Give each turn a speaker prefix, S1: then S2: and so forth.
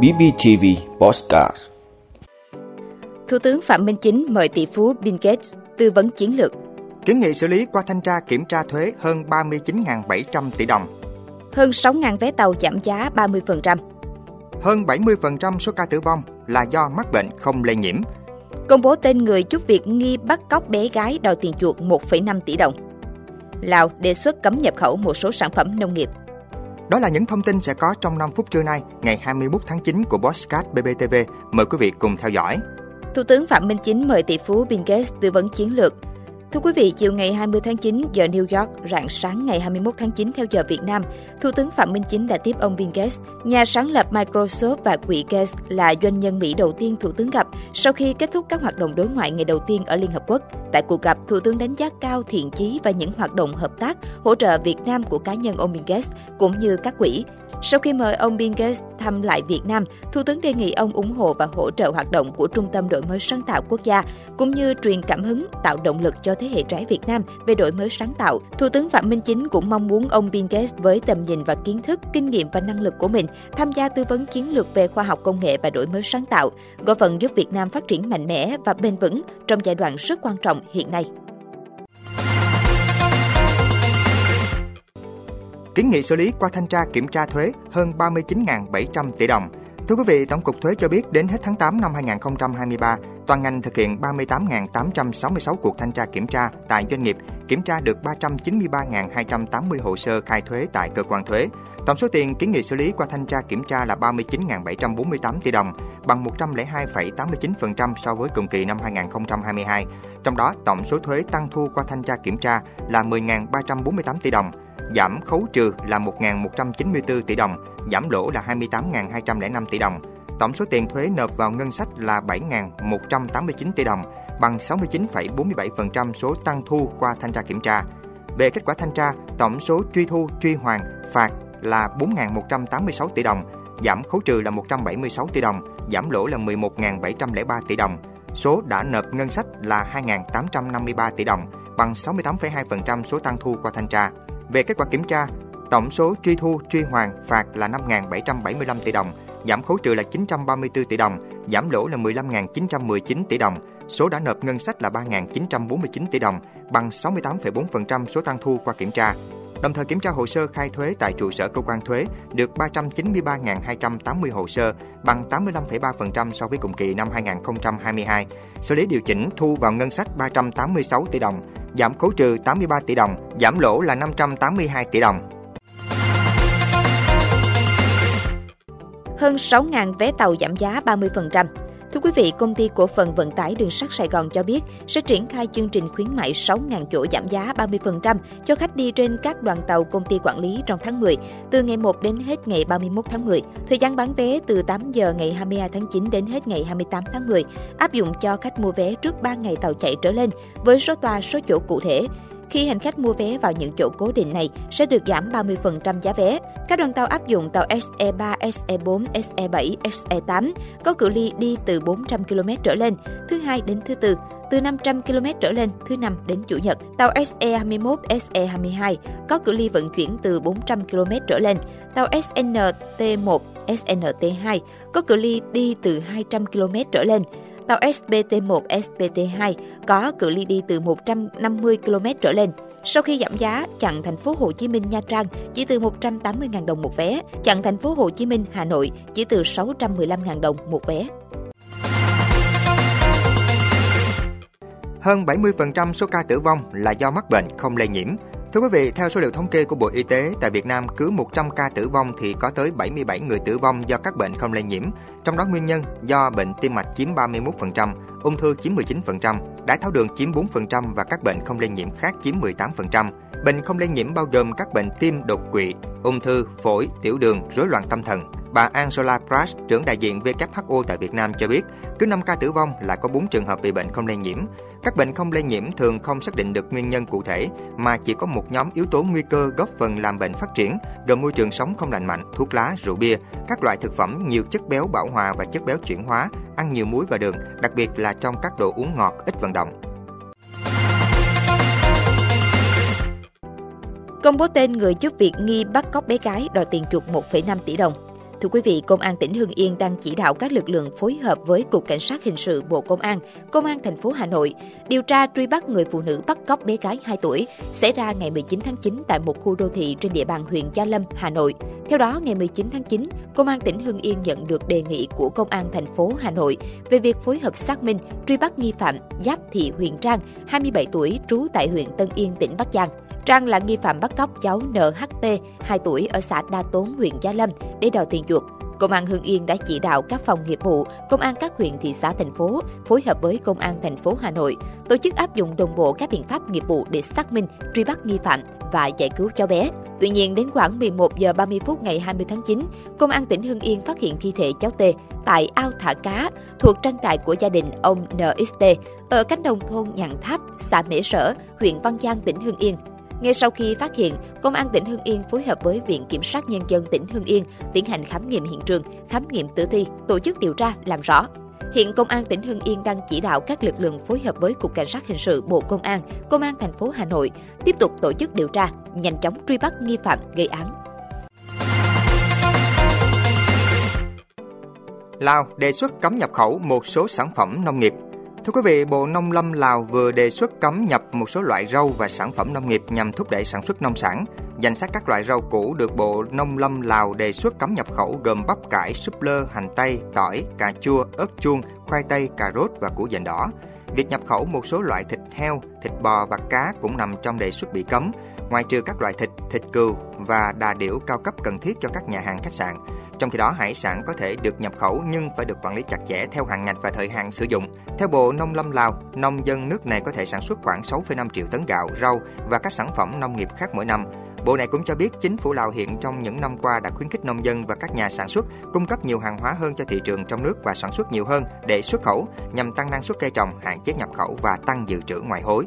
S1: BBTV Postcard
S2: Thủ tướng Phạm Minh Chính mời tỷ phú Bill Gates tư vấn chiến lược.
S3: Kiến nghị xử lý qua thanh tra kiểm tra thuế hơn 39.700 tỷ đồng.
S2: Hơn 6.000 vé tàu giảm giá 30%.
S3: Hơn 70% số ca tử vong là do mắc bệnh không lây nhiễm.
S2: Công bố tên người giúp việc nghi bắt cóc bé gái đòi tiền chuộc 1,5 tỷ đồng. Lào đề xuất cấm nhập khẩu một số sản phẩm nông nghiệp.
S3: Đó là những thông tin sẽ có trong 5 phút trưa nay, ngày 21 tháng 9 của Bosscat BBTV. Mời quý vị cùng theo dõi.
S2: Thủ tướng Phạm Minh Chính mời tỷ phú Bill Gates tư vấn chiến lược. Thưa quý vị, chiều ngày 20 tháng 9 giờ New York, rạng sáng ngày 21 tháng 9 theo giờ Việt Nam, Thủ tướng Phạm Minh Chính đã tiếp ông Bill Gates, nhà sáng lập Microsoft và quỹ Gates là doanh nhân Mỹ đầu tiên Thủ tướng gặp sau khi kết thúc các hoạt động đối ngoại ngày đầu tiên ở Liên Hợp Quốc. Tại cuộc gặp, Thủ tướng đánh giá cao thiện chí và những hoạt động hợp tác, hỗ trợ Việt Nam của cá nhân ông Bill Gates cũng như các quỹ. Sau khi mời ông Bill Gates thăm lại Việt Nam, Thủ tướng đề nghị ông ủng hộ và hỗ trợ hoạt động của Trung tâm Đổi mới sáng tạo quốc gia, cũng như truyền cảm hứng, tạo động lực cho thế hệ trẻ Việt Nam về đổi mới sáng tạo. Thủ tướng Phạm Minh Chính cũng mong muốn ông Bill Gates với tầm nhìn và kiến thức, kinh nghiệm và năng lực của mình tham gia tư vấn chiến lược về khoa học công nghệ và đổi mới sáng tạo, góp phần giúp Việt Nam phát triển mạnh mẽ và bền vững trong giai đoạn rất quan trọng hiện nay.
S3: Kiến nghị xử lý qua thanh tra kiểm tra thuế hơn 39.700 tỷ đồng. Thưa quý vị, Tổng cục Thuế cho biết đến hết tháng 8 năm 2023, toàn ngành thực hiện 38.866 cuộc thanh tra kiểm tra tại doanh nghiệp, kiểm tra được 393.280 hồ sơ khai thuế tại cơ quan thuế. Tổng số tiền kiến nghị xử lý qua thanh tra kiểm tra là 39.748 tỷ đồng, bằng 102,89% so với cùng kỳ năm 2022. Trong đó, tổng số thuế tăng thu qua thanh tra kiểm tra là 10.348 tỷ đồng, giảm khấu trừ là 1.194 tỷ đồng, giảm lỗ là 28.205 tỷ đồng. Tổng số tiền thuế nộp vào ngân sách là 7.189 tỷ đồng, bằng 69,47% số tăng thu qua thanh tra kiểm tra. Về kết quả thanh tra, tổng số truy thu, truy hoàn, phạt là 4.186 tỷ đồng, giảm khấu trừ là 176 tỷ đồng, giảm lỗ là 11.703 tỷ đồng. Số đã nộp ngân sách là 2.853 tỷ đồng, bằng 68,2% số tăng thu qua thanh tra. Về kết quả kiểm tra, tổng số truy thu, truy hoàn, phạt là 5.775 tỷ đồng, giảm khấu trừ là 934 tỷ đồng, giảm lỗ là 15.919 tỷ đồng, số đã nộp ngân sách là 3.949 tỷ đồng, bằng 68,4% số tăng thu qua kiểm tra. Đồng thời kiểm tra hồ sơ khai thuế tại trụ sở cơ quan thuế được 393.280 hồ sơ, bằng 85,3% so với cùng kỳ năm 2022. Xử lý điều chỉnh thu vào ngân sách 386 tỷ đồng, giảm khấu trừ 83 tỷ đồng, giảm lỗ là 582 tỷ đồng.
S2: Hơn 6.000 vé tàu giảm giá 30%. Thưa quý vị, công ty cổ phần vận tải đường sắt Sài Gòn cho biết sẽ triển khai chương trình khuyến mại 6.000 chỗ giảm giá 30% cho khách đi trên các đoàn tàu công ty quản lý trong tháng 10, từ ngày 1 đến hết ngày 31 tháng 10. Thời gian bán vé từ 8 giờ ngày 22 tháng 9 đến hết ngày 28 tháng 10, áp dụng cho khách mua vé trước 3 ngày tàu chạy trở lên với số toa số chỗ cụ thể. Khi hành khách mua vé vào những chỗ cố định này sẽ được giảm 30% giá vé. Các đoàn tàu áp dụng tàu SE3, SE4, SE7, SE8 có cự ly đi từ 400 km trở lên, thứ hai đến thứ tư, từ 500 km trở lên, thứ năm đến chủ nhật. Tàu SE21, SE22 có cự ly vận chuyển từ 400 km trở lên. Tàu SNT1, SNT2 có cự ly đi từ 200 km trở lên. Tàu SPT1, SPT2 có cự ly đi từ 150 km trở lên. Sau khi giảm giá, chặng thành phố Hồ Chí Minh Nha Trang chỉ từ 180.000 đồng một vé, chặng thành phố Hồ Chí Minh Hà Nội chỉ từ 615.000 đồng một vé.
S3: Hơn 70% số ca tử vong là do mắc bệnh không lây nhiễm. Thưa quý vị, theo số liệu thống kê của Bộ Y tế, tại Việt Nam cứ 100 ca tử vong thì có tới 77 người tử vong do các bệnh không lây nhiễm. Trong đó nguyên nhân do bệnh tim mạch chiếm 31%, ung thư chiếm 19%, đái tháo đường chiếm 4% và các bệnh không lây nhiễm khác chiếm 18%. Bệnh không lây nhiễm bao gồm các bệnh tim đột quỵ, ung thư, phổi, tiểu đường, rối loạn tâm thần. Bà Angela Pratt, trưởng đại diện WHO tại Việt Nam cho biết, cứ 5 ca tử vong lại có 4 trường hợp bị bệnh không lây nhiễm. Các bệnh không lây nhiễm thường không xác định được nguyên nhân cụ thể, mà chỉ có một nhóm yếu tố nguy cơ góp phần làm bệnh phát triển, gồm môi trường sống không lành mạnh, thuốc lá, rượu bia, các loại thực phẩm nhiều chất béo bảo hòa và chất béo chuyển hóa, ăn nhiều muối và đường, đặc biệt là trong các đồ uống ngọt ít vận động.
S2: Công bố tên người giúp việc nghi bắt cóc bé gái đòi tiền chuộc 1,5 tỷ đồng. Thưa quý vị, Công an tỉnh Hưng Yên đang chỉ đạo các lực lượng phối hợp với Cục Cảnh sát Hình sự Bộ Công an, Công an thành phố Hà Nội điều tra truy bắt người phụ nữ bắt cóc bé gái 2 tuổi xảy ra ngày 19 tháng 9 tại một khu đô thị trên địa bàn huyện Gia Lâm, Hà Nội. Theo đó, ngày 19 tháng 9, Công an tỉnh Hưng Yên nhận được đề nghị của Công an thành phố Hà Nội về việc phối hợp xác minh truy bắt nghi phạm Giáp Thị Huyền Trang, 27 tuổi, trú tại huyện Tân Yên, tỉnh Bắc Giang. Trang là nghi phạm bắt cóc cháu NHT, 2 tuổi ở xã Đa Tốn, huyện Gia Lâm để đòi tiền chuộc. Công an Hưng Yên đã chỉ đạo các phòng nghiệp vụ, công an các huyện thị xã thành phố phối hợp với công an thành phố Hà Nội tổ chức áp dụng đồng bộ các biện pháp nghiệp vụ để xác minh, truy bắt nghi phạm và giải cứu cháu bé. Tuy nhiên đến khoảng 11 giờ 30 phút ngày 20 tháng 9, công an tỉnh Hưng Yên phát hiện thi thể cháu T tại ao thả cá thuộc trang trại của gia đình ông NXT ở cánh đồng thôn Nhạn Tháp, xã Mễ Sở, huyện Văn Giang, tỉnh Hưng Yên. Ngay sau khi phát hiện, Công an tỉnh Hưng Yên phối hợp với Viện Kiểm sát Nhân dân tỉnh Hưng Yên tiến hành khám nghiệm hiện trường, khám nghiệm tử thi, tổ chức điều tra, làm rõ. Hiện Công an tỉnh Hưng Yên đang chỉ đạo các lực lượng phối hợp với Cục Cảnh sát Hình sự Bộ Công an, Công an thành phố Hà Nội tiếp tục tổ chức điều tra, nhanh chóng truy bắt nghi phạm gây án.
S3: Lào đề xuất cấm nhập khẩu một số sản phẩm nông nghiệp Thưa quý vị, Bộ Nông lâm Lào vừa đề xuất cấm nhập một số loại rau và sản phẩm nông nghiệp nhằm thúc đẩy sản xuất nông sản. Danh sách các loại rau củ được Bộ Nông lâm Lào đề xuất cấm nhập khẩu gồm bắp cải, súp lơ, hành tây, tỏi, cà chua, ớt chuông, khoai tây, cà rốt và củ dền đỏ. Việc nhập khẩu một số loại thịt heo, thịt bò và cá cũng nằm trong đề xuất bị cấm, ngoại trừ các loại thịt, thịt cừu và đà điểu cao cấp cần thiết cho các nhà hàng khách sạn. Trong khi đó, hải sản có thể được nhập khẩu nhưng phải được quản lý chặt chẽ theo hạn ngạch và thời hạn sử dụng. Theo Bộ Nông lâm Lào, nông dân nước này có thể sản xuất khoảng 6,5 triệu tấn gạo, rau và các sản phẩm nông nghiệp khác mỗi năm. Bộ này cũng cho biết chính phủ Lào hiện trong những năm qua đã khuyến khích nông dân và các nhà sản xuất cung cấp nhiều hàng hóa hơn cho thị trường trong nước và sản xuất nhiều hơn để xuất khẩu nhằm tăng năng suất cây trồng, hạn chế nhập khẩu và tăng dự trữ ngoại hối.